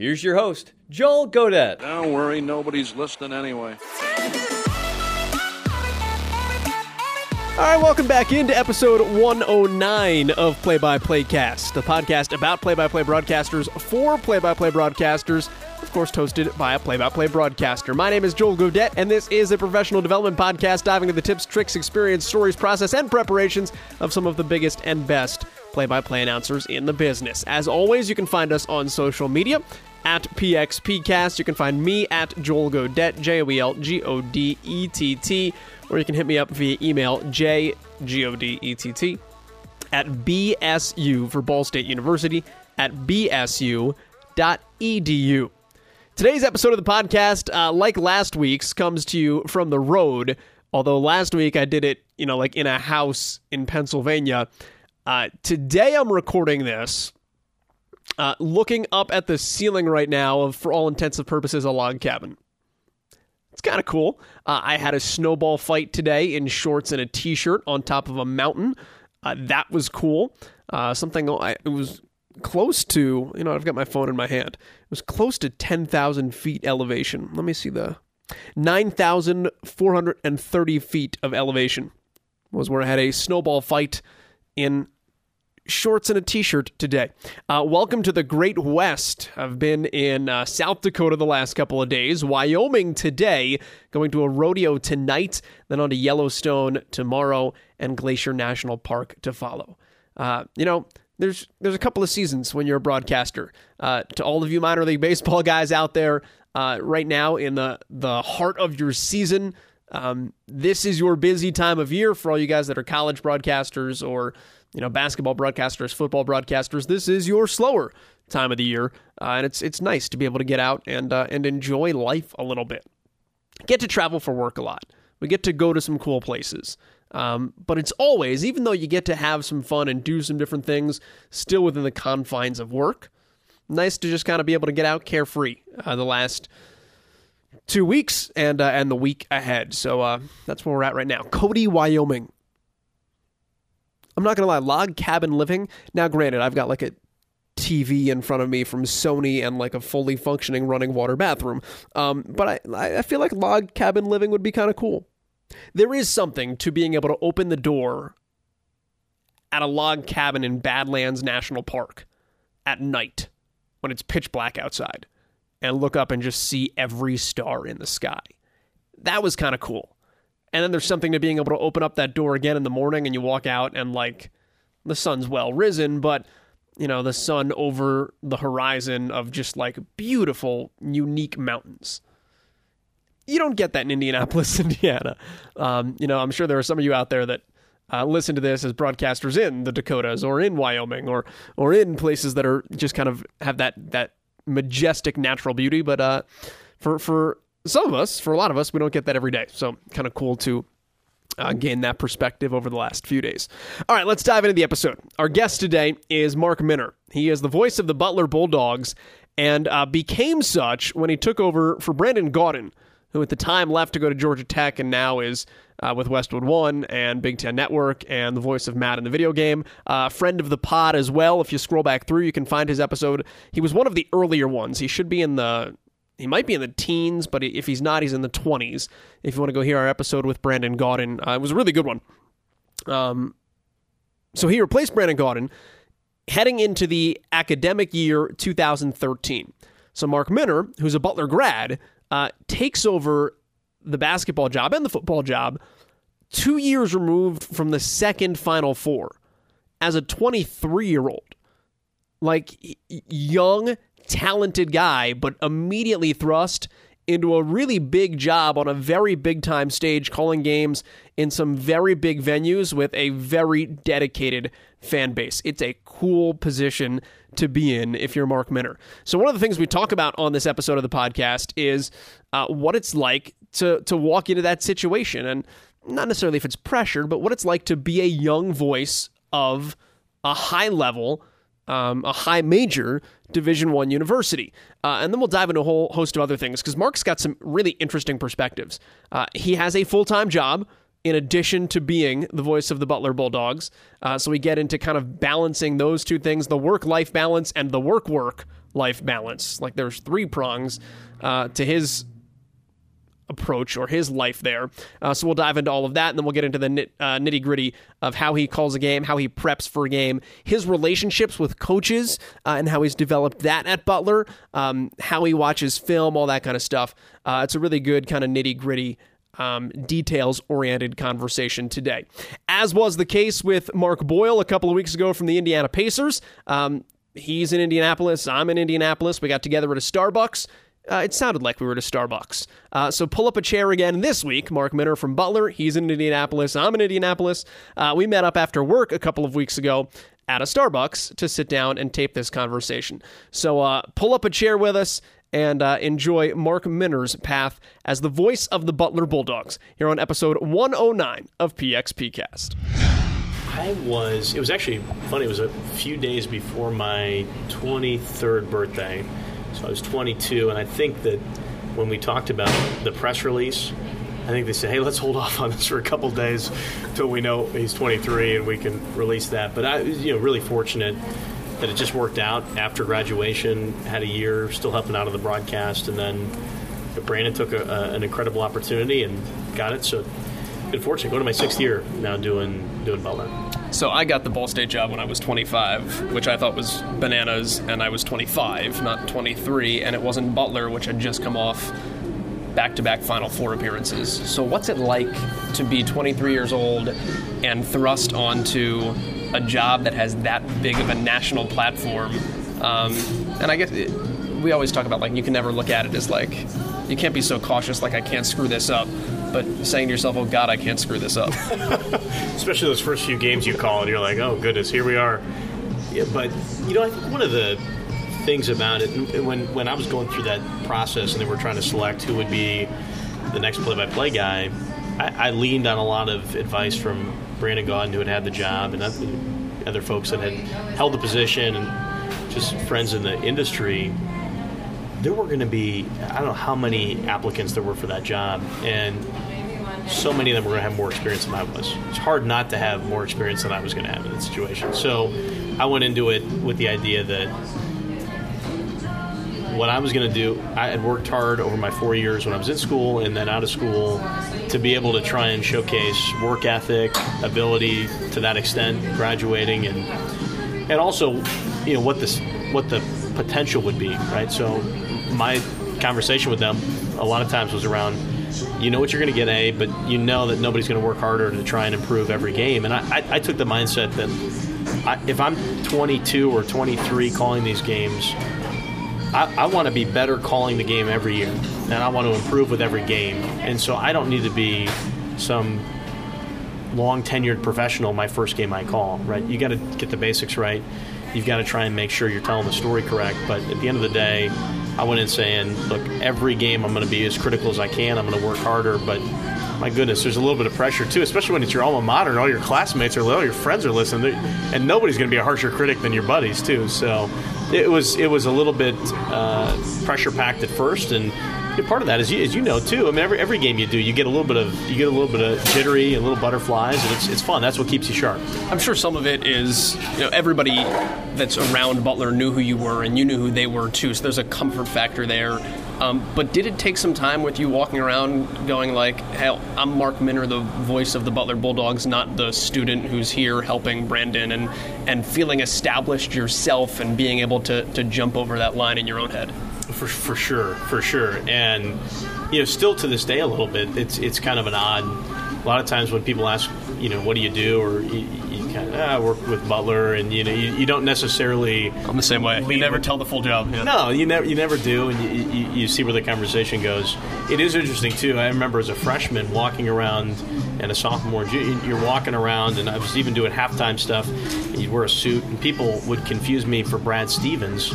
here's your host, Joel Godett. Don't worry, nobody's listening anyway. All right, welcome back into episode 109 of Play by Play Cast, the podcast about play by play broadcasters for play by play broadcasters, of course, hosted by a play by play broadcaster. My name is Joel Godett, and this is a professional development podcast diving into the tips, tricks, experience, stories, process, and preparations of some of the biggest and best play by play announcers in the business. As always, you can find us on social media at PXPcast. You can find me at Joel Godett, J O E L G O D E T T, or you can hit me up via email, J G O D E T T, at BSU for Ball State University at BSU.edu. Today's episode of the podcast, uh, like last week's, comes to you from the road. Although last week I did it, you know, like in a house in Pennsylvania. Uh, today I'm recording this uh, looking up at the ceiling right now of, for all intents and purposes, a log cabin. It's kind of cool. Uh, I had a snowball fight today in shorts and a t-shirt on top of a mountain. Uh, that was cool. Uh, something I, it was close to. You know, I've got my phone in my hand. It was close to ten thousand feet elevation. Let me see the nine thousand four hundred and thirty feet of elevation was where I had a snowball fight in shorts and a t-shirt today. Uh, welcome to the Great West. I've been in uh, South Dakota the last couple of days, Wyoming today, going to a rodeo tonight, then on to Yellowstone tomorrow, and Glacier National Park to follow. Uh, you know, there's there's a couple of seasons when you're a broadcaster. Uh, to all of you minor league baseball guys out there, uh, right now in the the heart of your season. Um, this is your busy time of year for all you guys that are college broadcasters or you know basketball broadcasters, football broadcasters. This is your slower time of the year, uh, and it's it's nice to be able to get out and uh, and enjoy life a little bit. Get to travel for work a lot. We get to go to some cool places. Um, but it's always, even though you get to have some fun and do some different things, still within the confines of work. Nice to just kind of be able to get out carefree uh, the last two weeks and uh, and the week ahead. So uh, that's where we're at right now. Cody, Wyoming. I'm not gonna lie, log cabin living. Now, granted, I've got like a TV in front of me from Sony and like a fully functioning running water bathroom. Um, but I I feel like log cabin living would be kind of cool. There is something to being able to open the door at a log cabin in Badlands National Park at night when it's pitch black outside and look up and just see every star in the sky. That was kind of cool. And then there's something to being able to open up that door again in the morning and you walk out and like the sun's well risen, but you know, the sun over the horizon of just like beautiful, unique mountains. You don't get that in Indianapolis, Indiana. Um, you know, I'm sure there are some of you out there that uh, listen to this as broadcasters in the Dakotas or in Wyoming or or in places that are just kind of have that that majestic natural beauty. But uh, for for some of us, for a lot of us, we don't get that every day. So kind of cool to uh, gain that perspective over the last few days. All right, let's dive into the episode. Our guest today is Mark Minner. He is the voice of the Butler Bulldogs and uh, became such when he took over for Brandon Gaudin, who at the time left to go to Georgia Tech and now is uh, with Westwood One and Big Ten Network and the voice of Madden the video game. Uh, friend of the pod as well. If you scroll back through, you can find his episode. He was one of the earlier ones. He should be in the he might be in the teens, but if he's not, he's in the 20s. If you want to go hear our episode with Brandon Gaudin, uh, it was a really good one. Um, so he replaced Brandon Gaudin heading into the academic year 2013. So Mark Minner, who's a Butler grad, uh, takes over the basketball job and the football job two years removed from the second Final Four as a 23 year old. Like young, talented guy, but immediately thrust into a really big job on a very big time stage, calling games in some very big venues with a very dedicated fan base. It's a cool position to be in if you're Mark Minner. So one of the things we talk about on this episode of the podcast is uh, what it's like to to walk into that situation, and not necessarily if it's pressure, but what it's like to be a young voice of a high level, um, a high major Division One university, uh, and then we'll dive into a whole host of other things because Mark's got some really interesting perspectives. Uh, he has a full time job in addition to being the voice of the Butler Bulldogs. Uh, so we get into kind of balancing those two things the work life balance and the work work life balance. Like there's three prongs uh, to his approach or his life there. Uh, so we'll dive into all of that, and then we'll get into the nit, uh, nitty gritty of how he calls a game, how he preps for a game, his relationships with coaches, uh, and how he's developed that at Butler, um, how he watches film, all that kind of stuff. Uh, it's a really good kind of nitty gritty. Um, details oriented conversation today. As was the case with Mark Boyle a couple of weeks ago from the Indiana Pacers. Um, he's in Indianapolis. I'm in Indianapolis. We got together at a Starbucks. Uh, it sounded like we were at a Starbucks. Uh, so pull up a chair again this week. Mark Minner from Butler. He's in Indianapolis. I'm in Indianapolis. Uh, we met up after work a couple of weeks ago at a Starbucks to sit down and tape this conversation. So uh, pull up a chair with us and uh, enjoy Mark Minner's path as the voice of the Butler Bulldogs here on episode 109 of PXPcast. I was, it was actually funny, it was a few days before my 23rd birthday. So I was 22, and I think that when we talked about the press release, I think they said, "Hey, let's hold off on this for a couple days until we know he's 23 and we can release that." But I was, you know, really fortunate that it just worked out after graduation. Had a year still helping out on the broadcast, and then Brandon took a, a, an incredible opportunity and got it. So, been fortunate. Going to my sixth year now doing doing Butler. So I got the Ball State job when I was 25, which I thought was bananas, and I was 25, not 23, and it wasn't Butler, which had just come off back-to-back Final Four appearances. So what's it like to be 23 years old and thrust onto a job that has that big of a national platform? Um, and I guess it, we always talk about like you can never look at it as like you can't be so cautious like I can't screw this up but saying to yourself, "Oh God, I can't screw this up." Especially those first few games you call, and you're like, "Oh goodness, here we are." Yeah, but you know, I think one of the things about it when when I was going through that process, and they were trying to select who would be the next play-by-play guy, I, I leaned on a lot of advice from Brandon Gaudin, who had had the job, and other folks that had held the position, and just friends in the industry there were going to be I don't know how many applicants there were for that job, and so many of them were going to have more experience than I was. It's hard not to have more experience than I was going to have in that situation. So I went into it with the idea that what I was going to do, I had worked hard over my four years when I was in school and then out of school to be able to try and showcase work ethic, ability to that extent, graduating, and and also, you know, what this what the potential would be, right? So my conversation with them a lot of times was around you know what you're going to get A, but you know that nobody's going to work harder to try and improve every game. And I, I, I took the mindset that I, if I'm 22 or 23 calling these games, I, I want to be better calling the game every year, and I want to improve with every game. And so I don't need to be some long tenured professional my first game I call, right? You got to get the basics right. You've got to try and make sure you're telling the story correct. But at the end of the day, I went in saying, look, every game I'm going to be as critical as I can. I'm going to work harder, but my goodness, there's a little bit of pressure too, especially when it's your alma mater and all your classmates are, all your friends are listening, and nobody's going to be a harsher critic than your buddies too. So it was it was a little bit uh, pressure packed at first, and part of that is, as you know too. I mean, every every game you do, you get a little bit of you get a little bit of jittery and little butterflies, and it's it's fun. That's what keeps you sharp. I'm sure some of it is you know everybody that's around Butler knew who you were, and you knew who they were too. So there's a comfort factor there. Um, but did it take some time with you walking around going like, "Hell, I'm Mark Minner, the voice of the Butler Bulldogs, not the student who's here helping Brandon," and and feeling established yourself and being able to to jump over that line in your own head? For, for sure, for sure, and you know, still to this day, a little bit, it's it's kind of an odd. A lot of times when people ask, you know, what do you do, or you, you kind of ah, I work with Butler, and you know you, you don't necessarily. I'm the same way. We never tell the full job. Yeah. No, you never you never do, and you, you, you see where the conversation goes. It is interesting too. I remember as a freshman walking around, and a sophomore, you- you're walking around, and I was even doing halftime stuff. And you'd wear a suit, and people would confuse me for Brad Stevens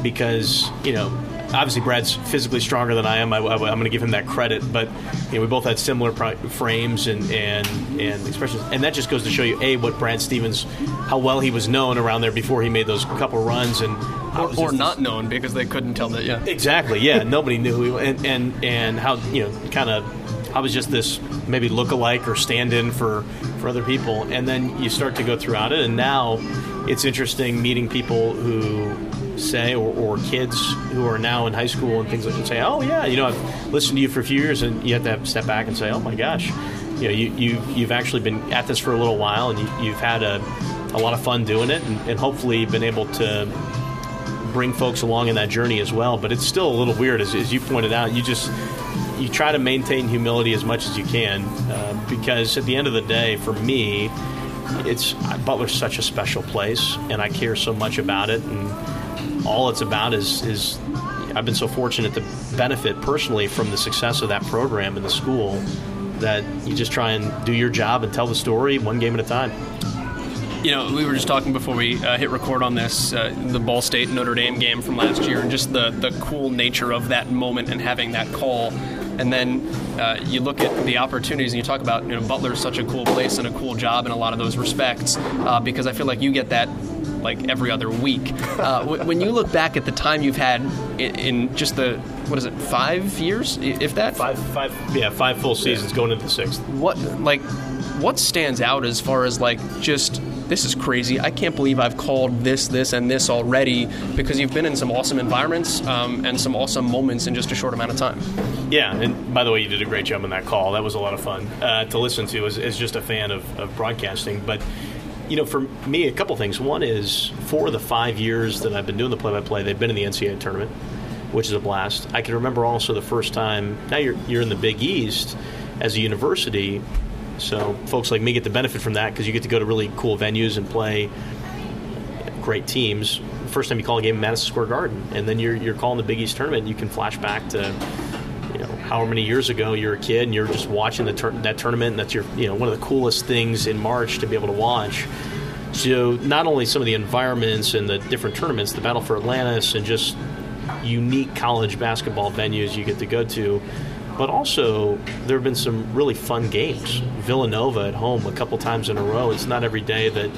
because you know. Obviously, Brad's physically stronger than I am. I, am going to give him that credit, but you know, we both had similar frames and, and and expressions, and that just goes to show you a what Brad Stevens, how well he was known around there before he made those couple runs, and Or, or not known because they couldn't tell that. Yeah. Exactly. Yeah. Nobody knew who he was, and and and how you know kind of I was just this maybe look-alike or stand-in for for other people, and then you start to go throughout it, and now it's interesting meeting people who say or, or kids who are now in high school and things like that say, oh yeah, you know I've listened to you for a few years, and you have to have step back and say, oh my gosh, you know you you you've actually been at this for a little while, and you, you've had a a lot of fun doing it, and, and hopefully been able to bring folks along in that journey as well. But it's still a little weird, as, as you pointed out. You just you try to maintain humility as much as you can uh, because at the end of the day, for me, it's Butler's such a special place, and I care so much about it, and all it's about is is I've been so fortunate to benefit personally from the success of that program in the school that you just try and do your job and tell the story one game at a time. You know, we were just talking before we uh, hit record on this, uh, the Ball State Notre Dame game from last year, and just the, the cool nature of that moment and having that call. And then uh, you look at the opportunities and you talk about, you know, Butler's such a cool place and a cool job in a lot of those respects, uh, because I feel like you get that like every other week. Uh, w- when you look back at the time you've had in, in just the, what is it, five years, if that? Five, five, yeah, five full seasons going into the sixth. what like what stands out as far as like just this is crazy i can't believe i've called this this and this already because you've been in some awesome environments um, and some awesome moments in just a short amount of time Yeah, and by the way, you did a great job on that call. That was a lot of fun uh, to listen to as, as just a fan of, of broadcasting. But, you know, for me, a couple things. One is for the five years that I've been doing the play by play, they've been in the NCAA tournament, which is a blast. I can remember also the first time, now you're, you're in the Big East as a university. So folks like me get the benefit from that because you get to go to really cool venues and play great teams. First time you call a game in Madison Square Garden, and then you're you're calling the Big East tournament. You can flash back to however many years ago you're a kid and you're just watching the tur- that tournament. And that's your you know one of the coolest things in March to be able to watch. So not only some of the environments and the different tournaments, the Battle for Atlantis, and just unique college basketball venues you get to go to, but also there have been some really fun games. Villanova at home a couple times in a row. It's not every day that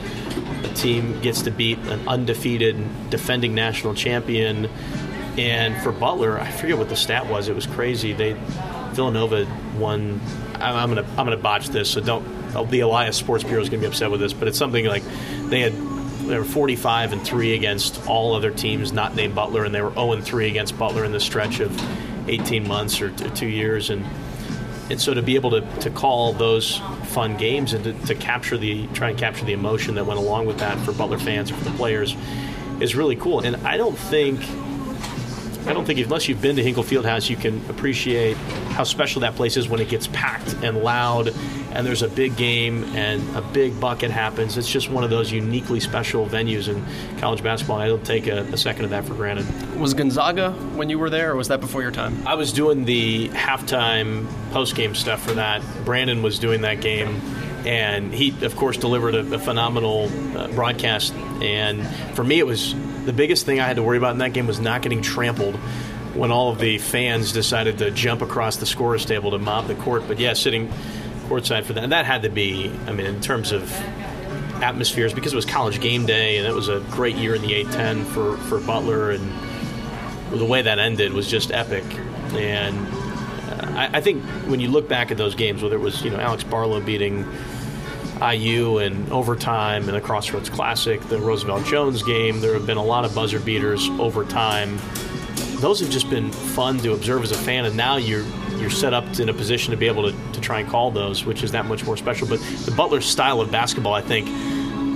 a team gets to beat an undefeated defending national champion. And for Butler, I forget what the stat was. It was crazy. They Villanova won. I'm, gonna I'm gonna botch this, so don't. The Elias Sports Bureau is gonna be upset with this, but it's something like they had they were 45 and three against all other teams not named Butler, and they were 0 and three against Butler in the stretch of 18 months or two years, and and so to be able to, to call those fun games and to, to capture the try and capture the emotion that went along with that for Butler fans and for the players is really cool. And I don't think I don't think unless you've been to Hinkle Fieldhouse, you can appreciate how special that place is when it gets packed and loud, and there's a big game and a big bucket happens. It's just one of those uniquely special venues in college basketball. I don't take a, a second of that for granted. was gonzaga when you were there or was that before your time I was doing the halftime post game stuff for that. Brandon was doing that game, and he, of course, delivered a, a phenomenal uh, broadcast. And for me, it was the biggest thing I had to worry about in that game was not getting trampled when all of the fans decided to jump across the scorer's table to mob the court. But yeah, sitting courtside for that, and that had to be, I mean, in terms of atmospheres, because it was college game day, and it was a great year in the A10 for, for Butler, and the way that ended was just epic. And uh, I, I think when you look back at those games, whether it was you know Alex Barlow beating IU and overtime and the Crossroads Classic, the Roosevelt Jones game, there have been a lot of buzzer beaters over time. Those have just been fun to observe as a fan, and now you're you're set up in a position to be able to, to try and call those, which is that much more special. But the Butler style of basketball, I think,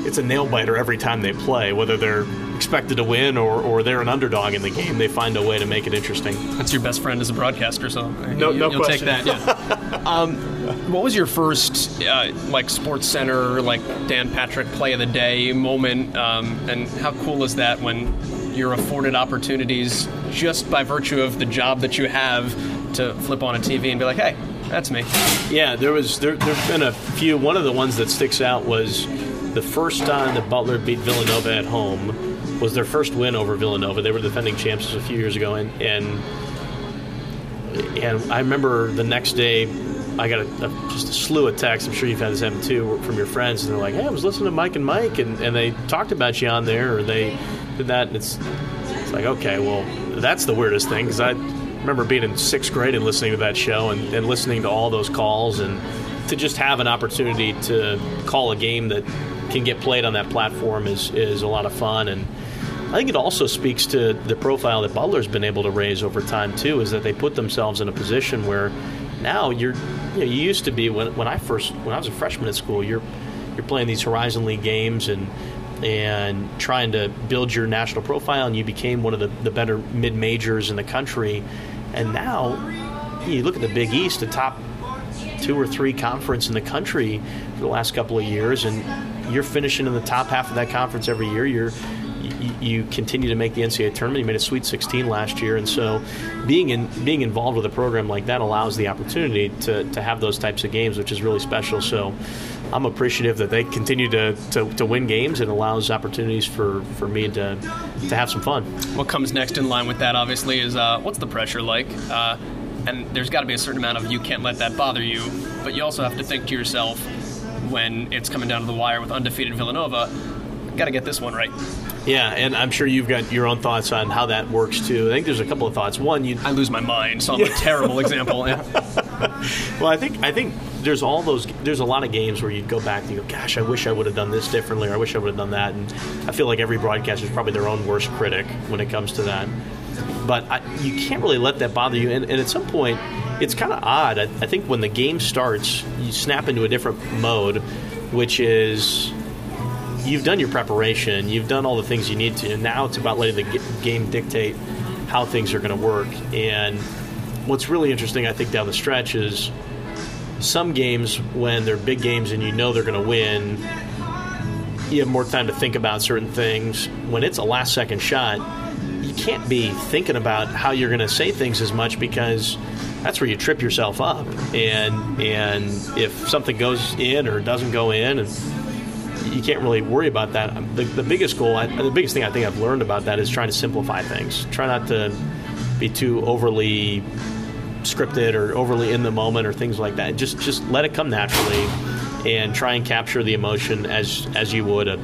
it's a nail biter every time they play, whether they're expected to win or, or they're an underdog in the game, they find a way to make it interesting. That's your best friend as a broadcaster, so No- you, no you'll question. take that. Yeah. um, what was your first uh, like Sports Center, like Dan Patrick play of the day moment, um, and how cool is that when you're afforded opportunities just by virtue of the job that you have to flip on a TV and be like, hey, that's me. Yeah, there was there there've been a few. One of the ones that sticks out was the first time that Butler beat Villanova at home was their first win over Villanova. They were defending champs a few years ago, and and, and I remember the next day. I got a, a, just a slew of texts. I'm sure you've had this happen too from your friends, and they're like, "Hey, I was listening to Mike and Mike, and, and they talked about you on there, or they did that." And it's it's like, okay, well, that's the weirdest thing because I remember being in sixth grade and listening to that show and, and listening to all those calls and to just have an opportunity to call a game that can get played on that platform is, is a lot of fun. And I think it also speaks to the profile that Butler's been able to raise over time, too, is that they put themselves in a position where now you're, you, know, you used to be, when, when I first, when I was a freshman at school, you're, you're playing these Horizon League games and and trying to build your national profile, and you became one of the, the better mid majors in the country. And now you look at the Big East, the top two or three conference in the country for the last couple of years, and you're finishing in the top half of that conference every year. You're you, continue to make the NCAA tournament. You made a Sweet 16 last year, and so being in being involved with a program like that allows the opportunity to, to have those types of games, which is really special. So I'm appreciative that they continue to, to, to win games. and allows opportunities for, for me to to have some fun. What comes next in line with that, obviously, is uh, what's the pressure like? Uh, and there's got to be a certain amount of you can't let that bother you, but you also have to think to yourself when it's coming down to the wire with undefeated Villanova, got to get this one right. Yeah, and I'm sure you've got your own thoughts on how that works too. I think there's a couple of thoughts. One, you I lose my mind, so I'm a terrible example. Yeah. well, I think I think there's all those. There's a lot of games where you go back and you go, "Gosh, I wish I would have done this differently," or "I wish I would have done that." And I feel like every broadcaster is probably their own worst critic when it comes to that. But I, you can't really let that bother you. And, and at some point, it's kind of odd. I, I think when the game starts, you snap into a different mode, which is you've done your preparation, you've done all the things you need to, and now it's about letting the game dictate how things are going to work. And what's really interesting, I think, down the stretch is some games when they're big games and you know they're going to win, you have more time to think about certain things. When it's a last second shot, you can't be thinking about how you're going to say things as much because that's where you trip yourself up. And and if something goes in or doesn't go in, and you can't really worry about that. The, the biggest goal, I, the biggest thing I think I've learned about that is trying to simplify things. Try not to be too overly scripted or overly in the moment or things like that. Just just let it come naturally, and try and capture the emotion as as you would a,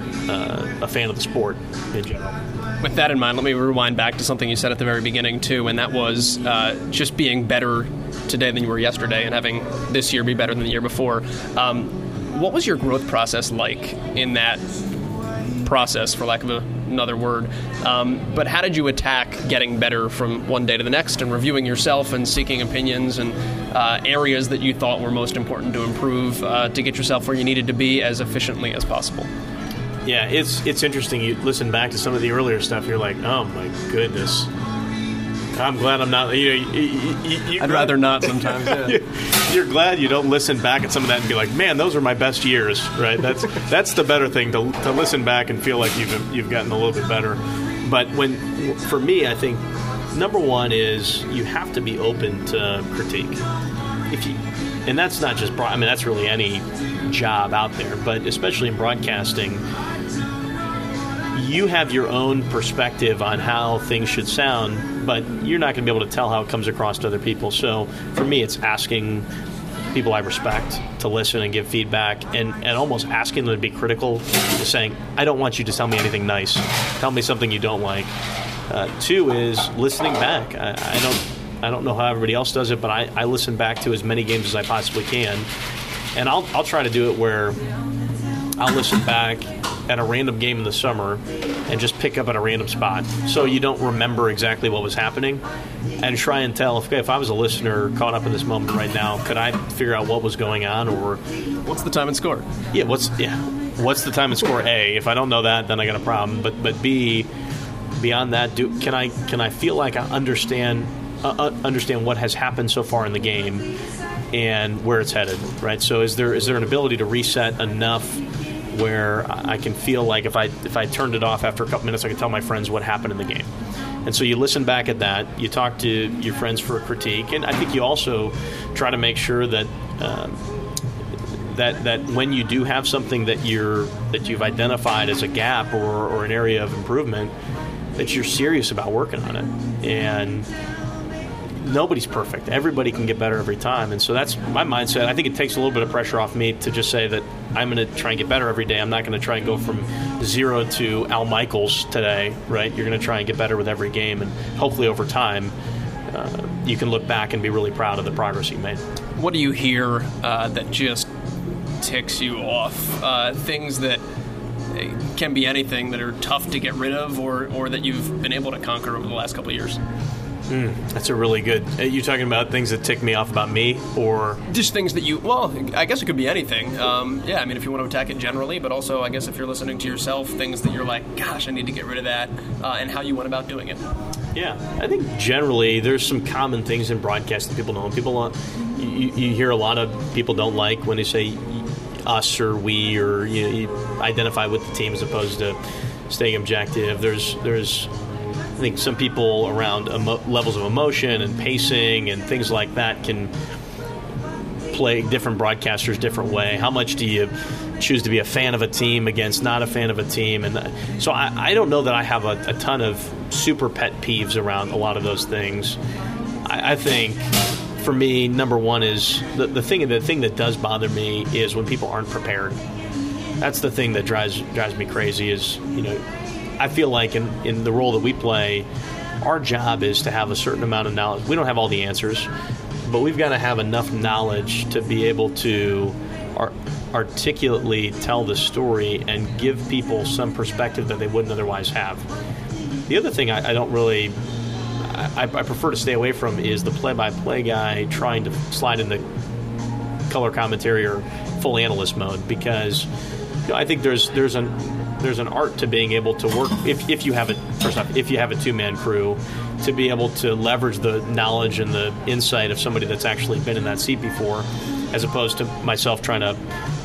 a fan of the sport in general. With that in mind, let me rewind back to something you said at the very beginning too, and that was uh, just being better today than you were yesterday, and having this year be better than the year before. Um, what was your growth process like in that process, for lack of a, another word? Um, but how did you attack getting better from one day to the next, and reviewing yourself and seeking opinions and uh, areas that you thought were most important to improve uh, to get yourself where you needed to be as efficiently as possible? Yeah, it's it's interesting. You listen back to some of the earlier stuff, you're like, oh my goodness. I'm glad I'm not. You know, you, you, you, I'd rather not sometimes. Yeah. You're glad you don't listen back at some of that and be like, "Man, those are my best years." Right? That's that's the better thing to, to listen back and feel like you've you've gotten a little bit better. But when for me, I think number one is you have to be open to critique. If you, and that's not just. broad- I mean, that's really any job out there, but especially in broadcasting, you have your own perspective on how things should sound, but you're not going to be able to tell how it comes across to other people. So for me, it's asking people I respect to listen and give feedback and, and almost asking them to be critical, saying, I don't want you to tell me anything nice. Tell me something you don't like. Uh, two is listening back. I, I don't I don't know how everybody else does it, but I, I listen back to as many games as I possibly can. And I'll, I'll try to do it where I'll listen back at a random game in the summer and just pick up at a random spot so you don't remember exactly what was happening and try and tell if, if I was a listener caught up in this moment right now, could I figure out what was going on or What's the time and score? yeah, what's yeah. what's the time and score? A. If I don't know that, then I got a problem. But but B, beyond that, do can I can I feel like I understand uh, uh, understand what has happened so far in the game and where it's headed? Right. So is there is there an ability to reset enough? Where I can feel like if I if I turned it off after a couple minutes, I could tell my friends what happened in the game. And so you listen back at that, you talk to your friends for a critique, and I think you also try to make sure that um, that that when you do have something that you're that you've identified as a gap or, or an area of improvement, that you're serious about working on it. And nobody's perfect. Everybody can get better every time. And so that's my mindset. I think it takes a little bit of pressure off me to just say that I'm going to try and get better every day. I'm not going to try and go from zero to Al Michaels today, right? You're going to try and get better with every game. And hopefully over time, uh, you can look back and be really proud of the progress you made. What do you hear uh, that just ticks you off? Uh, things that uh, can be anything that are tough to get rid of or, or that you've been able to conquer over the last couple of years? Mm, that's a really good. Are you talking about things that tick me off about me, or just things that you? Well, I guess it could be anything. Um, yeah, I mean, if you want to attack it generally, but also, I guess if you're listening to yourself, things that you're like, "Gosh, I need to get rid of that," uh, and how you went about doing it. Yeah, I think generally there's some common things in broadcast that people know. And People, uh, you, you hear a lot of people don't like when they say us or we or you, know, you identify with the team as opposed to staying objective. There's there's think some people around emo- levels of emotion and pacing and things like that can play different broadcasters different way. How much do you choose to be a fan of a team against not a fan of a team? And uh, so I, I don't know that I have a, a, ton of super pet peeves around a lot of those things. I, I think for me, number one is the, the thing. The thing that does bother me is when people aren't prepared. That's the thing that drives drives me crazy. Is you know, I feel like in in the role that we play, our job is to have a certain amount of knowledge. We don't have all the answers, but we've got to have enough knowledge to be able to ar- articulately tell the story and give people some perspective that they wouldn't otherwise have. The other thing I, I don't really I, I, prefer to stay away from is the play-by-play guy trying to slide into color commentary or full analyst mode because you know, I think there's there's an there's an art to being able to work if, if you have a first off if you have a two man crew to be able to leverage the knowledge and the insight of somebody that's actually been in that seat before as opposed to myself trying to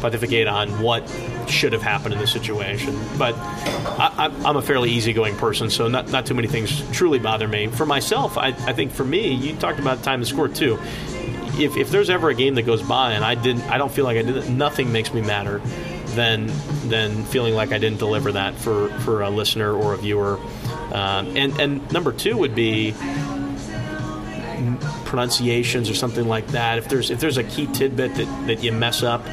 pontificate on what should have happened in the situation. But I, am a fairly easygoing person, so not, not too many things truly bother me. For myself, I, I think for me, you talked about time to score too. If, if there's ever a game that goes by and I didn't, I don't feel like I did it, nothing makes me madder than than feeling like I didn't deliver that for, for a listener or a viewer. Um, and and number two would be pronunciations or something like that. If there's if there's a key tidbit that, that you mess up,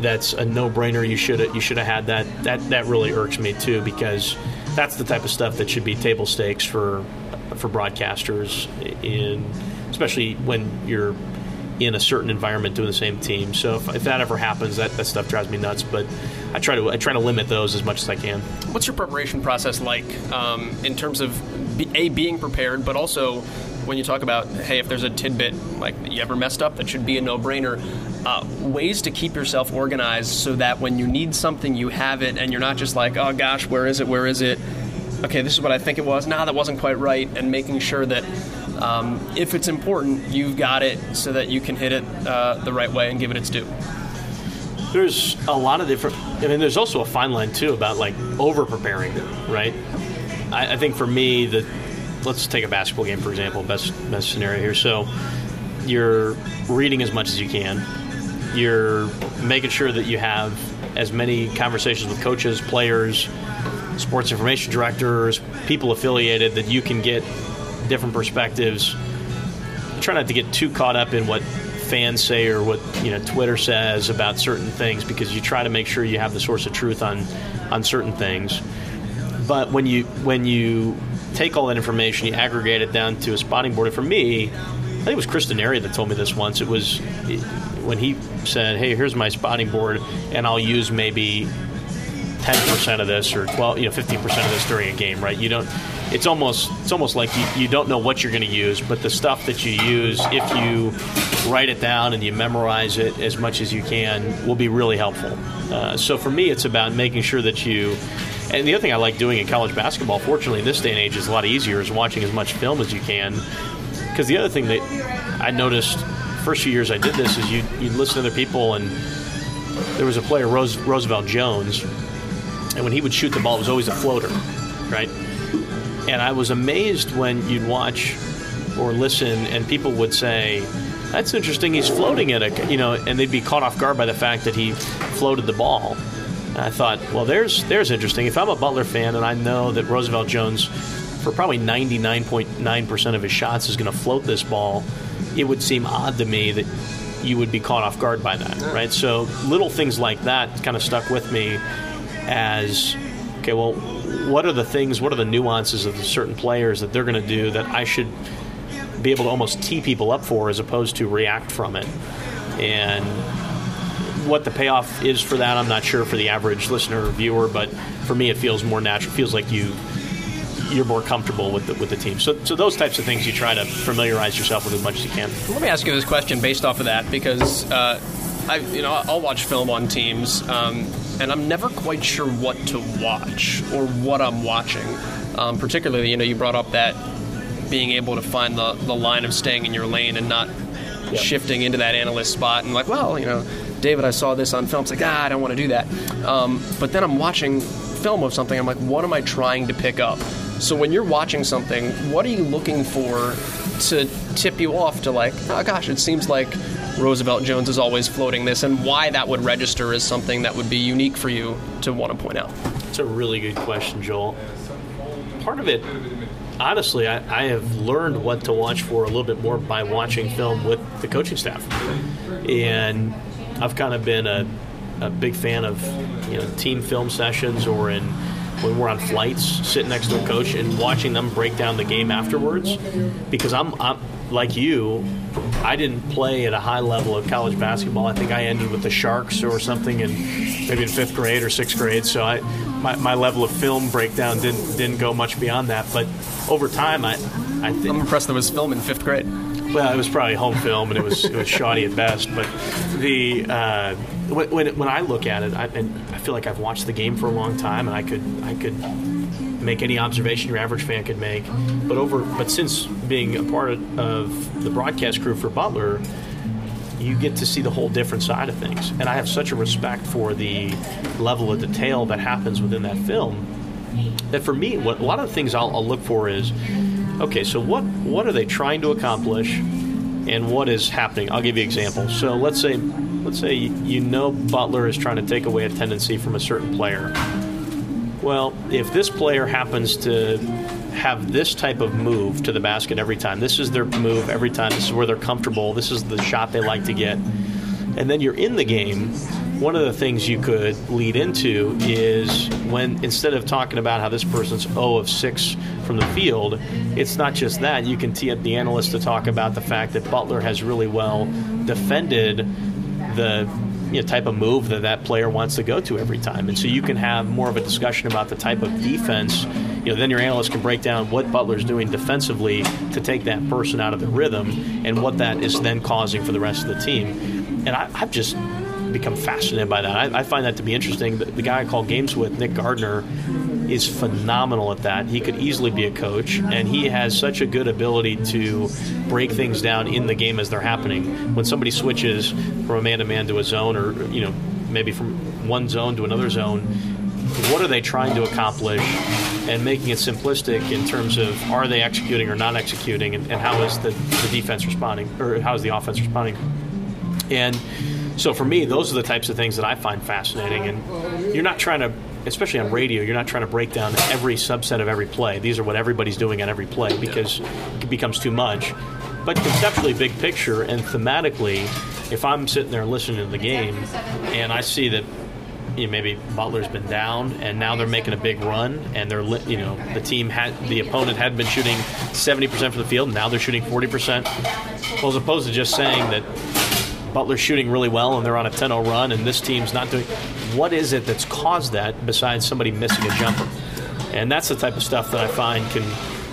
that's a no brainer. You should you should have had that. That that really irks me too because that's the type of stuff that should be table stakes for for broadcasters in especially when you're in a certain environment doing the same team. So if, if, that ever happens, that, that stuff drives me nuts. But I try to I try to limit those as much as I can. What's your preparation process like um, in terms of a being prepared, but also when you talk about hey, if there's a tidbit like you ever messed up, that should be a no-brainer. Uh, ways to keep yourself organized so that when you need something, you have it, and you're not just like, oh gosh, where is it? Where is it? Okay, this is what I think it was. Nah, that wasn't quite right, and making sure that um, if it's important, you've got it so that you can hit it uh, the right way and give it its due. There's a lot of different. I mean, there's also a fine line too about like over preparing, right? I, I think for me, the let's take a basketball game for example. Best best scenario here. So you're reading as much as you can. You're making sure that you have as many conversations with coaches, players, sports information directors, people affiliated that you can get different perspectives. Try not to get too caught up in what fans say or what you know Twitter says about certain things because you try to make sure you have the source of truth on on certain things. But when you when you take all that information, you aggregate it down to a spotting board. And for me, I think it was Chris Denari that told me this once. It was when he said, "Hey, here's my spotting board, and I'll use maybe 10% of this or 12, you know, 15% of this during a game." Right? You don't it's almost it's almost like you, you don't know what you're going to use, but the stuff that you use, if you write it down and you memorize it as much as you can, will be really helpful. Uh, so for me, it's about making sure that you. And the other thing I like doing in college basketball, fortunately in this day and age, is a lot easier, is watching as much film as you can. Because the other thing that I noticed first few years I did this is you you listen to other people and there was a player Rose, Roosevelt Jones, and when he would shoot the ball, it was always a floater, right? And I was amazed when you'd watch or listen, and people would say, "That's interesting. He's floating at a," you know, and they'd be caught off guard by the fact that he floated the ball. And I thought, well, there's there's interesting. If I'm a Butler fan and I know that Roosevelt Jones, for probably 99.9% of his shots, is going to float this ball, it would seem odd to me that you would be caught off guard by that, right? So little things like that kind of stuck with me as okay, well, what are the things, what are the nuances of the certain players that they're going to do that I should be able to almost tee people up for as opposed to react from it? And what the payoff is for that, I'm not sure for the average listener or viewer, but for me, it feels more natural. It feels like you you're more comfortable with the, with the team. So, so those types of things you try to familiarize yourself with as much as you can. Let me ask you this question based off of that because uh, I, you know, I'll watch film on teams, um, and I'm never quite sure what to watch or what I'm watching. Um, particularly, you know, you brought up that being able to find the, the line of staying in your lane and not Yep. shifting into that analyst spot and like, well, you know, David, I saw this on film. It's like, ah, I don't want to do that. Um, but then I'm watching film of something. I'm like, what am I trying to pick up? So when you're watching something, what are you looking for to tip you off to like, oh gosh, it seems like Roosevelt Jones is always floating this, and why that would register as something that would be unique for you to want to point out? It's a really good question, Joel. Part of it, honestly, I, I have learned what to watch for a little bit more by watching film with the coaching staff. And I've kind of been a, a big fan of you know team film sessions or in when we're on flights, sitting next to a coach and watching them break down the game afterwards. Because I'm, I'm like you, I didn't play at a high level of college basketball. I think I ended with the Sharks or something in maybe in fifth grade or sixth grade. So I, my, my level of film breakdown didn't didn't go much beyond that. But over time, I, I I'm impressed there was film in fifth grade. well, it was probably home film, and it was it was shoddy at best. But the uh, when when when I look at it, I, and I feel like I've watched the game for a long time, and I could I could make any observation your average fan could make. But over but since being a part of, the broadcast crew for Butler, you get to see the whole different side of things, and I have such a respect for the level of detail that happens within that film that for me, what a lot of the things I'll, I'll look for is, okay, so what what are they trying to accomplish, and what is happening? I'll give you examples. So let's say let's say you know Butler is trying to take away a tendency from a certain player. Well, if this player happens to have this type of move to the basket every time, this is their move every time, this is where they're comfortable, this is the shot they like to get, and then you're in the game, one of the things you could lead into is when instead of talking about how this person's 0 of 6 from the field, it's not just that. You can tee up the analyst to talk about the fact that Butler has really well defended the you know, type of move that that player wants to go to every time. And so you can have more of a discussion about the type of defense. You know, then your analyst can break down what Butler's doing defensively to take that person out of the rhythm and what that is then causing for the rest of the team. And I, I've just become fascinated by that. I, I find that to be interesting. The, the guy I call games with, Nick Gardner, is phenomenal at that. He could easily be a coach, and he has such a good ability to break things down in the game as they're happening. When somebody switches from a man to man to a zone, or you know maybe from one zone to another zone, what are they trying to accomplish? And making it simplistic in terms of are they executing or not executing, and, and how is the, the defense responding, or how is the offense responding? And so for me, those are the types of things that I find fascinating. And you're not trying to, especially on radio, you're not trying to break down every subset of every play. These are what everybody's doing on every play because it becomes too much. But conceptually, big picture, and thematically, if I'm sitting there listening to the game and I see that you know, maybe Butler's been down, and now they're making a big run, and they're li- you know the team had the opponent had been shooting 70% from the field, now they're shooting 40%. Well, as opposed to just saying that Butler's shooting really well and they're on a 10-0 run, and this team's not doing. What is it that's caused that besides somebody missing a jumper? And that's the type of stuff that I find can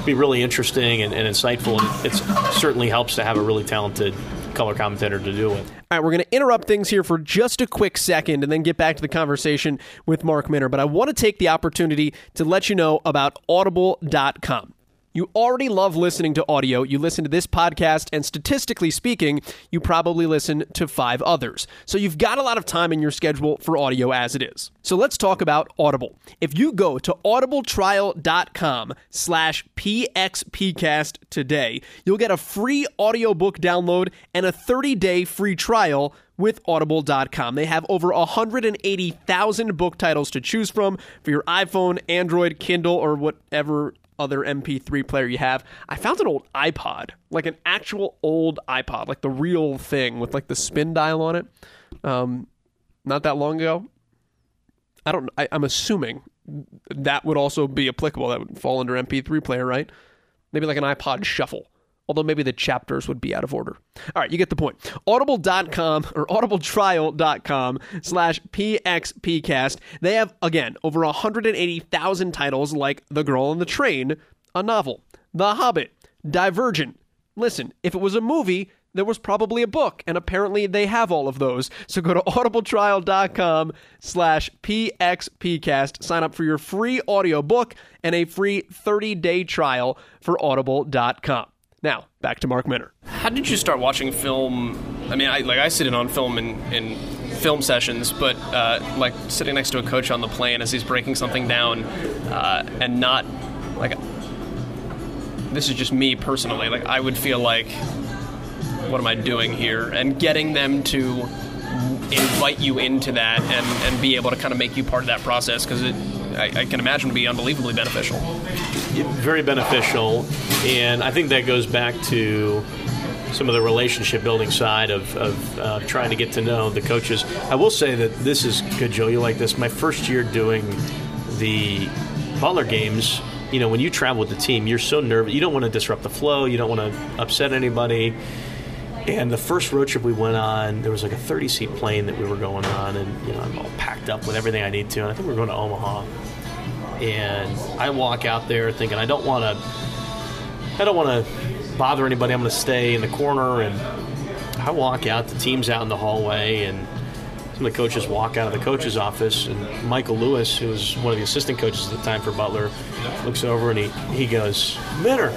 be really interesting and, and insightful. And it certainly helps to have a really talented color commentator to do it. All right, we're going to interrupt things here for just a quick second and then get back to the conversation with Mark Minner. But I want to take the opportunity to let you know about Audible.com. You already love listening to audio. You listen to this podcast, and statistically speaking, you probably listen to five others. So you've got a lot of time in your schedule for audio as it is. So let's talk about Audible. If you go to audibletrial.com slash pxpcast today, you'll get a free audiobook download and a 30-day free trial with audible.com. They have over 180,000 book titles to choose from for your iPhone, Android, Kindle, or whatever other MP3 player you have. I found an old iPod, like an actual old iPod, like the real thing with like the spin dial on it. Um, not that long ago. I don't. I, I'm assuming that would also be applicable. That would fall under MP3 player, right? Maybe like an iPod Shuffle although maybe the chapters would be out of order. All right, you get the point. Audible.com or audibletrial.com slash PXPcast. They have, again, over 180,000 titles like The Girl on the Train, a novel, The Hobbit, Divergent. Listen, if it was a movie, there was probably a book, and apparently they have all of those. So go to audibletrial.com slash pxpcast, sign up for your free audiobook and a free 30-day trial for audible.com. Now, back to Mark Minner. How did you start watching film? I mean, I, like I sit in on film in, in film sessions, but uh, like sitting next to a coach on the plane as he's breaking something down, uh, and not like this is just me personally. Like I would feel like, what am I doing here? And getting them to invite you into that and, and be able to kind of make you part of that process because it I, I, can imagine would be unbelievably beneficial. Very beneficial, and I think that goes back to some of the relationship building side of, of uh, trying to get to know the coaches. I will say that this is good, Joe. You like this? My first year doing the Butler games. You know, when you travel with the team, you're so nervous. You don't want to disrupt the flow. You don't want to upset anybody. And the first road trip we went on, there was like a 30 seat plane that we were going on, and you know I'm all packed up with everything I need to. And I think we are going to Omaha, and I walk out there thinking I don't want to, I don't want to bother anybody. I'm going to stay in the corner, and I walk out. The team's out in the hallway, and some of the coaches walk out of the coach's office, and Michael Lewis, who was one of the assistant coaches at the time for Butler, looks over and he he goes, Minner.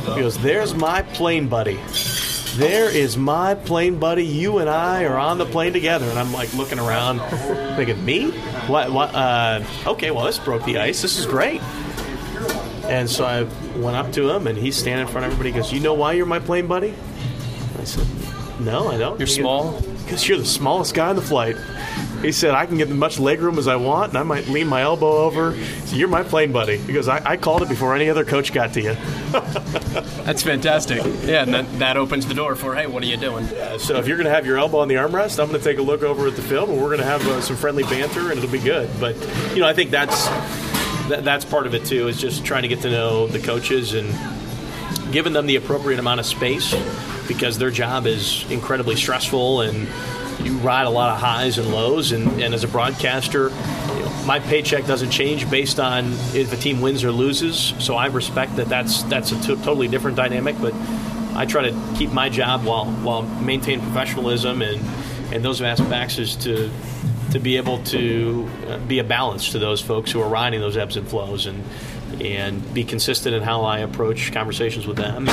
He goes, "There's my plane buddy." There is my plane buddy. You and I are on the plane together. And I'm like looking around, thinking, me? What? what uh, okay, well, this broke the ice. This is great. And so I went up to him, and he's standing in front of everybody. He goes, You know why you're my plane buddy? I said, No, I don't. You're small? Because you're the smallest guy on the flight. He said, I can get as much leg room as I want, and I might lean my elbow over. So you're my plane buddy. Because I, I called it before any other coach got to you. That's fantastic. Yeah, and that, that opens the door for, hey, what are you doing? Yeah, so if you're going to have your elbow on the armrest, I'm going to take a look over at the film, and we're going to have uh, some friendly banter, and it'll be good. But, you know, I think that's that, that's part of it, too, is just trying to get to know the coaches and giving them the appropriate amount of space because their job is incredibly stressful and you ride a lot of highs and lows. And, and as a broadcaster, you know, my paycheck doesn't change based on if a team wins or loses. So I respect that that's that's a t- totally different dynamic. But I try to keep my job while while maintain professionalism and and those aspects is to to be able to uh, be a balance to those folks who are riding those ebbs and flows and and be consistent in how I approach conversations with them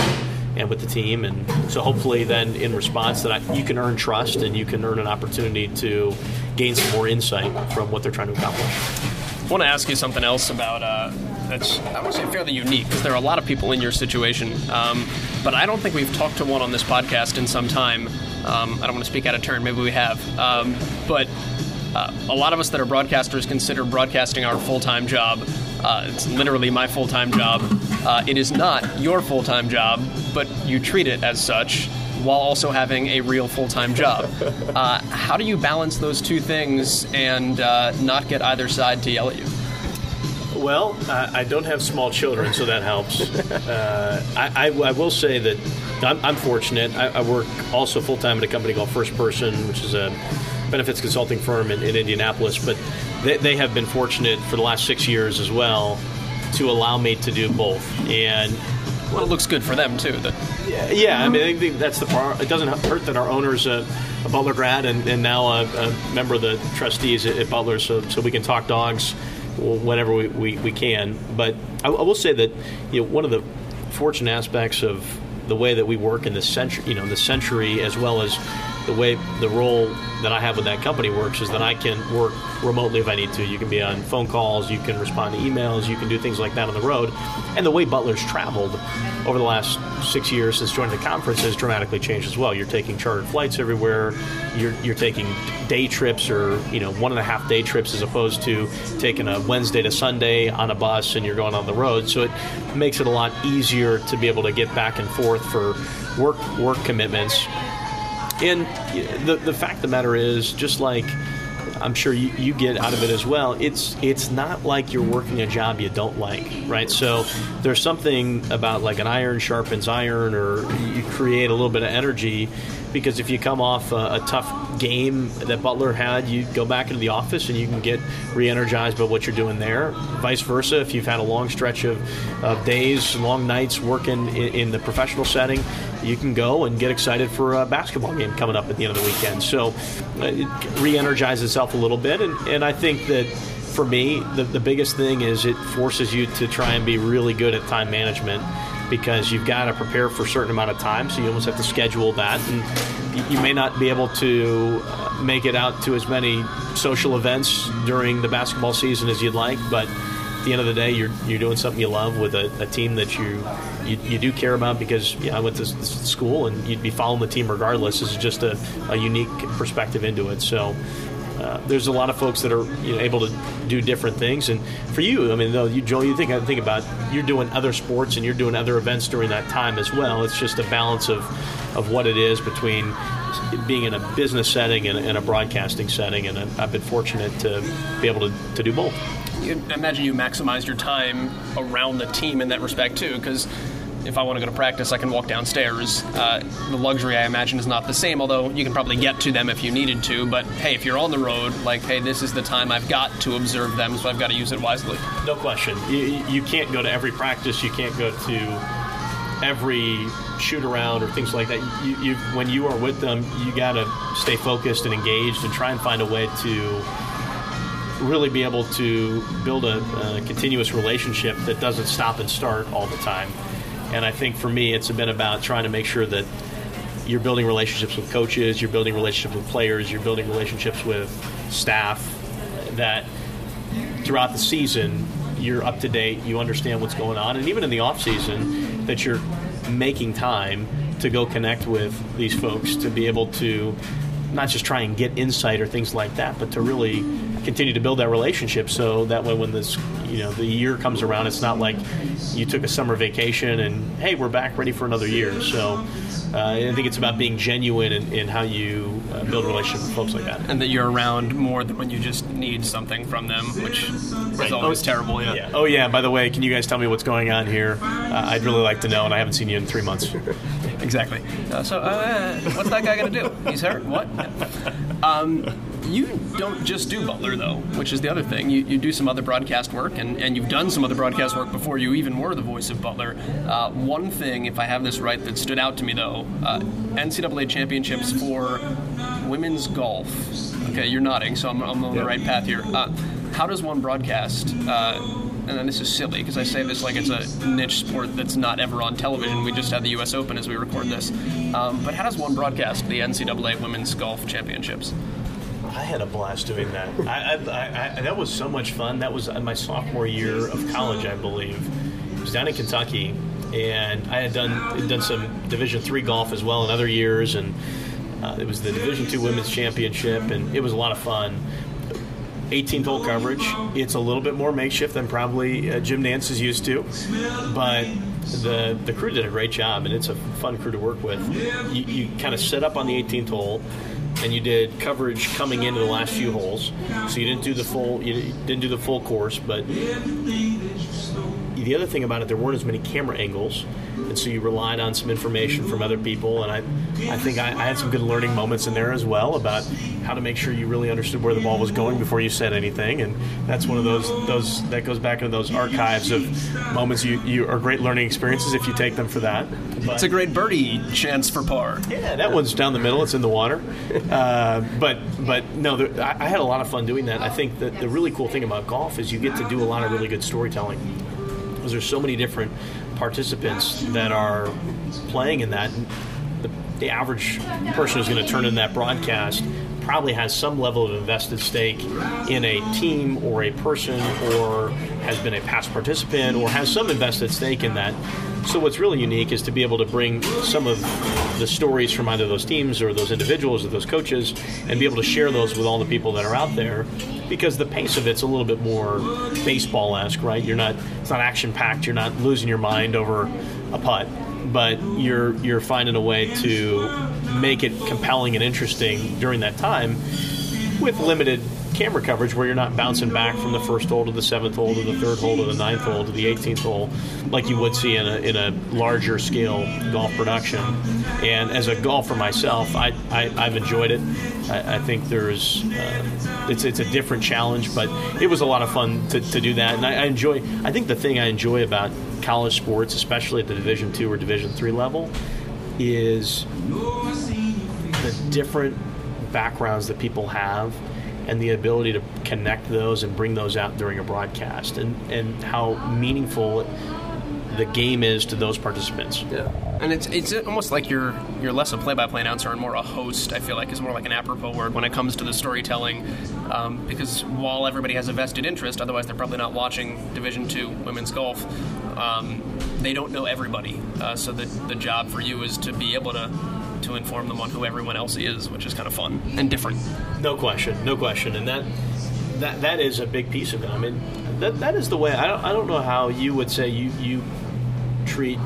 and with the team. And so hopefully, then in response, that I, you can earn trust and you can earn an opportunity to gain some more insight from what they're trying to accomplish. I want to ask you something else about uh, that's I to say fairly unique because there are a lot of people in your situation, um, but I don't think we've talked to one on this podcast in some time. Um, I don't want to speak out of turn. Maybe we have, um, but uh, a lot of us that are broadcasters consider broadcasting our full time job. Uh, it's literally my full time job. Uh, it is not your full time job, but you treat it as such while also having a real full time job. Uh, how do you balance those two things and uh, not get either side to yell at you? Well, I, I don't have small children, so that helps. Uh, I, I, I, will say that I'm, I'm fortunate. I, I work also full time at a company called First Person, which is a benefits consulting firm in, in Indianapolis, but they, they, have been fortunate for the last six years as well to allow me to do both. And well, it looks good for them too. That yeah, I mean, I think that's the part. It doesn't hurt that our owner's a, a Butler grad and, and now a, a, member of the trustees at, at, Butler, so, so we can talk dogs whenever we, we, we can. But I, I will say that you know one of the fortunate aspects of the way that we work in the century, you know, the century, as well as the way the role that I have with that company works is that I can work remotely if I need to. You can be on phone calls, you can respond to emails, you can do things like that on the road. And the way Butler's traveled over the last six years since joining the conference has dramatically changed as well. You're taking chartered flights everywhere. You're, you're taking day trips or you know one and a half day trips as opposed to taking a Wednesday to Sunday on a bus and you're going on the road. So it makes it a lot easier to be able to get back and forth for work work commitments. And the the fact of the matter is, just like I'm sure you, you, get out of it as well. It's it's not like you're working a job you don't like, right? So there's something about like an iron sharpens iron, or you create a little bit of energy because if you come off a, a, tough game that Butler had, you go back into the office and you can get re-energized by what you're doing there. Vice versa, if you've had a long stretch of, of days, long nights working in, in, the professional setting, you can go and get excited for a basketball game coming up at the end of the weekend. So uh, it re-energizes itself a little bit, and, and I think that for me, the, the biggest thing is it forces you to try and be really good at time management because you've got to prepare for a certain amount of time, so you almost have to schedule that. And you may not be able to uh, make it out to as many social events during the basketball season as you'd like, but at the end of the day, you're you're doing something you love with a, a team that you, you, you do care about because yeah, I went to school and you'd be following the team regardless. This is just a, a unique perspective into it. So uh, there's a lot of folks that are you know, able to do different things. And for you, I mean, though you Joel, you think I think about you're doing other sports and you're doing other events during that time as well. It's just a balance of of what it is between being in a business setting and, and a broadcasting setting. And I've been fortunate to be able to, to do both. You imagine you maximize your time around the team in that respect too, because if I want to go to practice, I can walk downstairs. Uh, the luxury, I imagine, is not the same, although you can probably get to them if you needed to. But hey, if you're on the road, like, hey, this is the time I've got to observe them, so I've got to use it wisely. No question. You, you can't go to every practice, you can't go to every shoot around or things like that. You, you, when you are with them, you got to stay focused and engaged and try and find a way to really be able to build a, a, continuous relationship that doesn't stop and start all the time. And I think for me, it's been about trying to make sure that you're building relationships with coaches, you're building relationships with players, you're building relationships with staff that throughout the season you're up to date, you understand what's going on, and even in the off season that you're making time to go connect with these folks to be able to not just try and get insight or things like that, but to really continue to build that relationship so that way when this you know the year comes around it's not like you took a summer vacation and hey we're back ready for another year so uh, I think it's about being genuine in, in how you uh, build a relationship with folks like that. And that you're around more than when you just need something from them, which right. is always oh, terrible. Yeah. yeah. Oh yeah. By the way, can you guys tell me what's going on here? Uh, I'd really like to know, and I haven't seen you in three months. exactly. Uh, so, uh, what's that guy going to do? He's hurt. What? Um, you don't just do Butler, though, which is the other thing. You, you do some other broadcast work, and, and you've done some other broadcast work before you even were the voice of Butler. Uh, one thing, if I have this right, that stood out to me, though uh, NCAA championships for women's golf. Okay, you're nodding, so I'm, I'm on the right path here. Uh, how does one broadcast? Uh, and then this is silly because I say this like it's a niche sport that's not ever on television. We just had the U.S. Open as we record this. Um, but how does one broadcast the NCAA Women's Golf Championships? I had a blast doing that. I, I, I, that was so much fun. That was my sophomore year of college, I believe. It was down in Kentucky, and I had done done some Division three golf as well in other years, and uh, it was the Division two Women's Championship, and it was a lot of fun. 18th hole coverage. It's a little bit more makeshift than probably uh, Jim Nantz is used to, but the the crew did a great job, and it's a fun crew to work with. You, you kind of set up on the 18th hole and you did coverage coming into the last few holes. So you didn't do the full you didn't do the full course, but the the other thing about it, there weren't as many camera angles, and so you relied on some information from other people. And I, I think I, I had some good learning moments in there as well about how to make sure you really understood where the ball was going before you said anything. And that's one of those those that goes back into those archives of moments you, you are great learning experiences if you take them for that. But, It's a great birdie chance for par. yeah, that one's down the middle. It's in the water. Uh, but but no, there, I, I had a lot of fun doing that. I think that the really cool thing about golf is you get to do a lot of really good storytelling because there's so many different participants that are playing in that. The, the average person who's going to turn in that broadcast probably has some level of invested stake in a team or a person or has been a past participant or has some invested stake in that. So what's really unique is to be able to bring some of the stories from either those teams or those individuals or those coaches and be able to share those with all the people that are out there because the pace of it's a little bit more baseball-esque, right? You're not it's not action packed, you're not losing your mind over a putt, but you're you're finding a way to make it compelling and interesting during that time with limited camera coverage where you're not bouncing back from the first hole to the seventh hole to the third hole to the ninth hole to the 18th hole like you would see in a, in a larger scale golf production. And as a golfer myself, I, I, I've enjoyed it. I, I think there's uh, it's it's a different challenge, but it was a lot of fun to, to do that. And I, I enjoy. I think the thing I enjoy about college sports, especially at the Division two or Division three level, is the different backgrounds that people have and the ability to connect those and bring those out during a broadcast and, and how meaningful the game is to those participants. Yeah, and it's it's almost like you're you're less a play-by-play announcer and more a host. I feel like is more like an apropos word when it comes to the storytelling, um, because while everybody has a vested interest, otherwise they're probably not watching Division Two women's golf. Um, they don't know everybody, uh, so the the job for you is to be able to to inform them on who everyone else is, which is kind of fun and different. No question, no question, and that that that is a big piece of it. I mean, that that is the way. I don't I don't know how you would say you you treat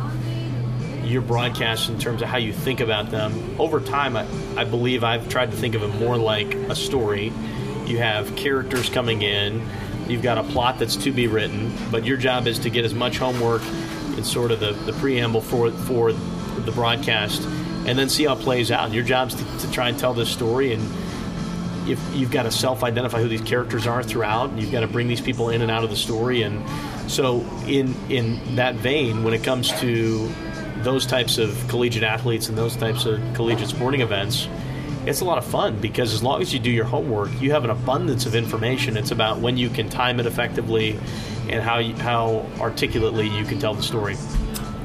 your broadcasts in terms of how you think about them. Over time, I, I believe I've tried to think of it more like a story. You have characters coming in. You've got a plot that's to be written, but your job is to get as much homework and sort of the, the preamble for for the broadcast, and then see how it plays out. And your job to, to try and tell this story and if you've got to self-identify who these characters are throughout, and you've got to bring these people in and out of the story, and so in in that vein, when it comes to those types of collegiate athletes and those types of collegiate sporting events, it's a lot of fun because as long as you do your homework, you have an abundance of information. It's about when you can time it effectively and how you, how articulately you can tell the story.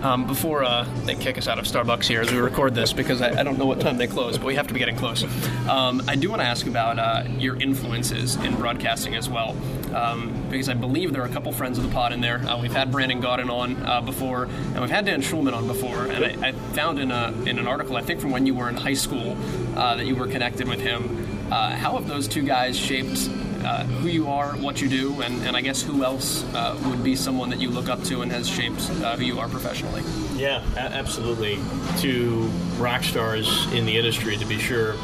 Um, before uh, they kick us out of Starbucks here as we record this, because I, I don't know what time they close, but we have to be getting close. Um, I do want to ask about uh, your influences in broadcasting as well, um, because I believe there are a couple friends of the pod in there. Uh, we've had Brandon Gaudin on uh, before, and we've had Dan Shulman on before. And I, I found in a in an article, I think from when you were in high school, uh, that you were connected with him. Uh, how have those two guys shaped uh, who you are, what you do, and, and I guess who else uh, would be someone that you look up to and has shaped uh, who you are professionally. Yeah, a- absolutely. To rock stars in the industry, to be sure.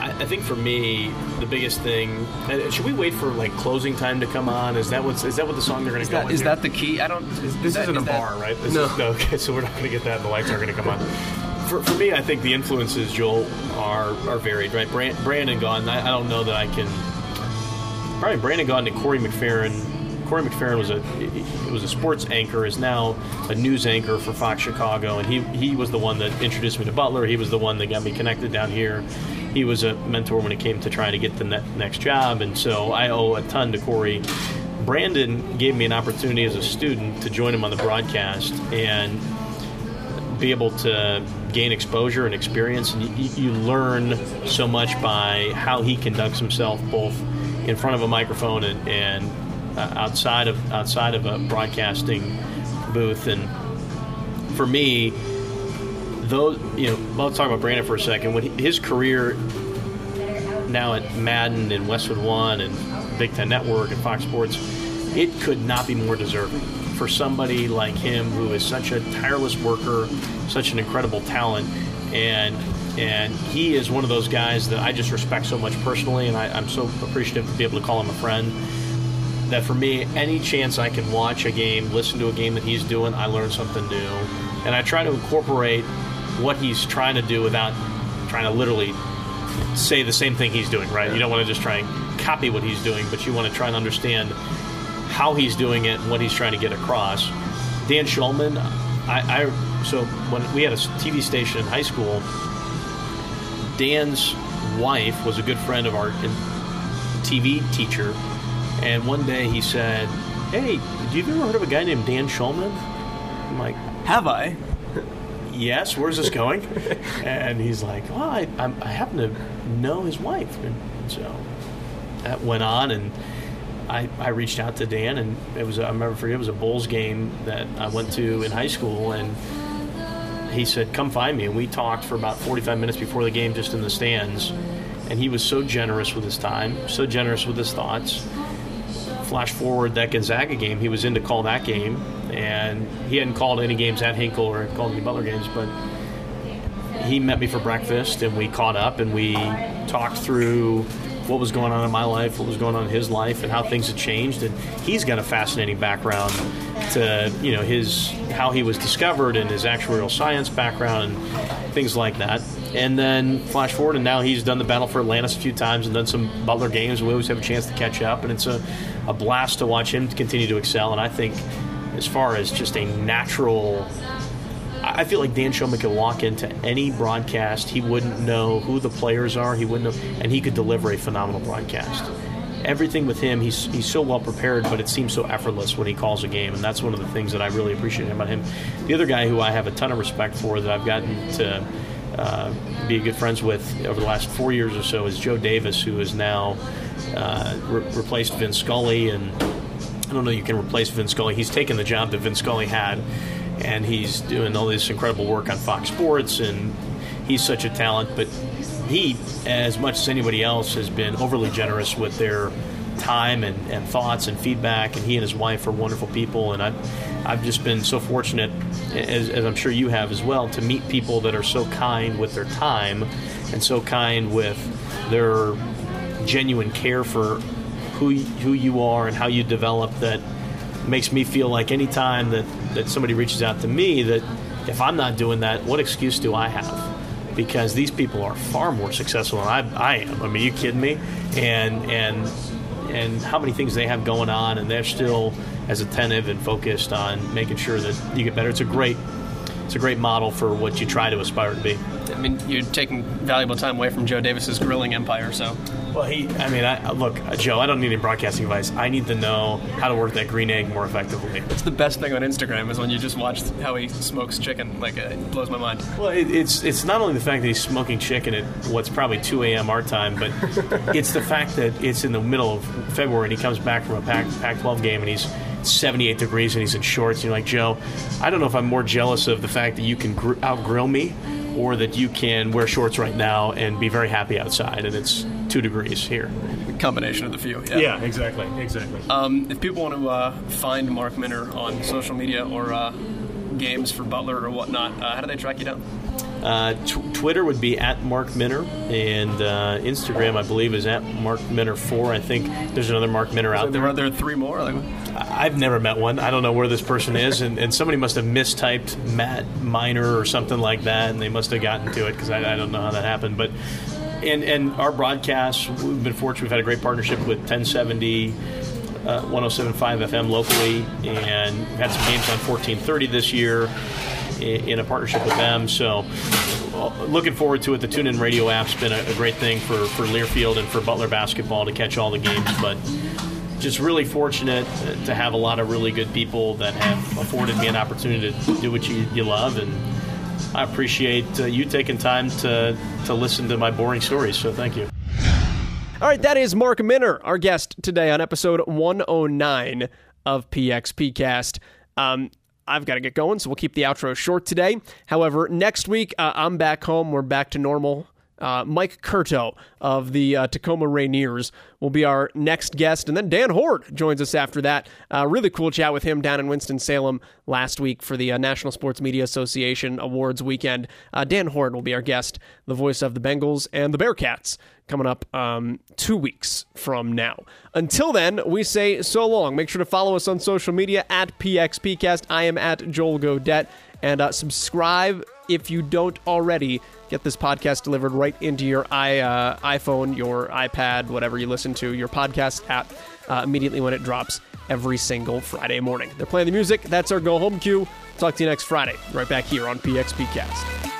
I, I think for me, the biggest thing. uh, Should we wait for like closing time to come on? Is that what's is that what the song they're going to Is go? that, in is here? that the key? I don't. This that- isn't a is that- bar, right? This No. Is, no. Okay, so we're not going to get that. and The lights aren't going to come on. For, for me, I think the influences, Joel, are are varied, right? Brand, Brandon Gaudin, I, I don't know that I can. Probably Brandon Gaudin and Corey McPherrin. Corey McPherrin was a was a sports anchor, is now a news anchor for Fox Chicago, and he he was the one that introduced me to Butler. He was the one that got me connected down here. He was a mentor when it came to trying to get the ne- next job, and so I owe a ton to Corey. Brandon gave me an opportunity as a student to join him on the broadcast and be able to gain exposure and experience. And you, you learn so much by how he conducts himself, both in front of a microphone and, and uh, outside of outside of a broadcasting booth. And for me, those you know, let's talk about Brandon for a second. When his career now at Madden and Westwood One and Big Ten Network and Fox Sports, it could not be more deserving for somebody like him who is such a tireless worker, such an incredible talent, and and he is one of those guys that I just respect so much personally, and I, I'm so appreciative to be able to call him a friend. that for me, any chance I can watch a game, listen to a game that he's doing, I learn something new, and I try to incorporate what he's trying to do without trying to literally say the same thing he's doing. Right? You don't want to just try and copy what he's doing, but you want to try and understand how he's doing it and what he's trying to get across. Dan Shulman, I, I so when we had a TV station in high school, Dan's wife was a good friend of our TV teacher, and one day he said, "Hey, have you ever heard of a guy named Dan Shulman?" I'm like, Have I? yes, where's this going? and he's like, well, I, I, I happen to know his wife. And so that went on, and I, I reached out to Dan, and it was, I remember for you, it was a Bulls game that I went to in high school, and he said, come find me. And we talked for about 45 minutes before the game just in the stands. And he was so generous with his time, so generous with his thoughts. Flash forward that Gonzaga game, he was in to call that game, and he hadn't called any games at Hinkle or called any Butler games, but he met me for breakfast and we caught up and we talked through what was going on in my life, what was going on in his life, and how things had changed. And he's got a fascinating background to you know his how he was discovered and his actuarial science background and things like that. And then flash forward, and now he's done the battle for Atlantis a few times and done some Butler games. We always have a chance to catch up, and it's a, a blast to watch him continue to excel. And I think, as far as just a natural I feel like Dan Shulman could walk into any broadcast. He wouldn't know who the players are. He wouldn't know, and he could deliver a phenomenal broadcast. Everything with him, he's he's so well prepared, but it seems so effortless when he calls a game, and that's one of the things that I really appreciate about him. The other guy who I have a ton of respect for that I've gotten to uh, be good friends with over the last four years or so is Joe Davis, who is now uh, re- replaced Vince Scully, and I don't know you can replace Vince Scully. He's taken the job that Vince Scully had and he's doing all this incredible work on Fox Sports, and he's such a talent. But he, as much as anybody else, has been overly generous with their time and, and thoughts and feedback. And he and his wife are wonderful people, and I've I've just been so fortunate, as, as I'm sure you have as well, to meet people that are so kind with their time and so kind with their genuine care for who who you are and how you develop that makes me feel like any time that, that somebody reaches out to me that if I'm not doing that, what excuse do I have? Because these people are far more successful than I, I am. I mean, you kidding me? And and and how many things they have going on, and they're still as attentive and focused on making sure that you get better. It's a great it's a great model for what you try to aspire to be. I mean, you're taking valuable time away from Joe Davis's grilling empire, so. Well, he, I mean, I, look, Joe, I don't need any broadcasting advice. I need to know how to work that green egg more effectively. It's the best thing on Instagram is when you just watch how he smokes chicken. Like, uh, it blows my mind. Well, it, it's it's not only the fact that he's smoking chicken at what's probably 2 a.m. our time, but it's the fact that it's in the middle of February and he comes back from a Pac, Pac-12 game and he's 78 degrees and he's in shorts. You're like, Joe, I don't know if I'm more jealous of the fact that you can gr- out grill me or that you can wear shorts right now and be very happy outside and it's two degrees here. Combination of the few. Yeah, yeah exactly. Exactly. Um, if people want to uh, find Mark Minner on social media or uh, games for Butler or whatnot, uh, how do they track you down? Uh, t- Twitter would be at Mark Minner, and uh, Instagram, I believe, is at Mark Minner four. I think there's another Mark Minner out so there. Are there three more? Like, I've never met one. I don't know where this person is, and, and somebody must have mistyped Matt Miner or something like that, and they must have gotten to it because I, I don't know how that happened. But and and our broadcasts, we've been fortunate. We've had a great partnership with 1070. Uh, 107.5 FM locally, and we've had some games on 1430 this year in, in a partnership with them. So, uh, looking forward to it. The TuneIn Radio app's been a, a great thing for, for Learfield and for Butler basketball to catch all the games. But just really fortunate to have a lot of really good people that have afforded me an opportunity to do what you, you love. And I appreciate uh, you taking time to, to listen to my boring stories. So, thank you. All right, that is Mark Minner, our guest today on episode 109 of PXPcast. Um, I've got to get going, so we'll keep the outro short today. However, next week uh, I'm back home. We're back to normal Uh, Mike Curto of the uh, Tacoma Rainiers will be our next guest. And then Dan Hoard joins us after that. Uh, really cool chat with him down in Winston-Salem last week for the uh, National Sports Media Association Awards weekend. Uh, Dan Hoard will be our guest, the voice of the Bengals and the Bearcats, coming up um, two weeks from now. Until then, we say so long. Make sure to follow us on social media at PXPcast. I am at Joel Godett. And uh, subscribe if you don't already get this podcast delivered right into your i uh, iPhone, your iPad, whatever you listen to, your podcast app uh, immediately when it drops every single Friday morning. They're playing the music. That's our go home cue. Talk to you next Friday, right back here on PXPcast.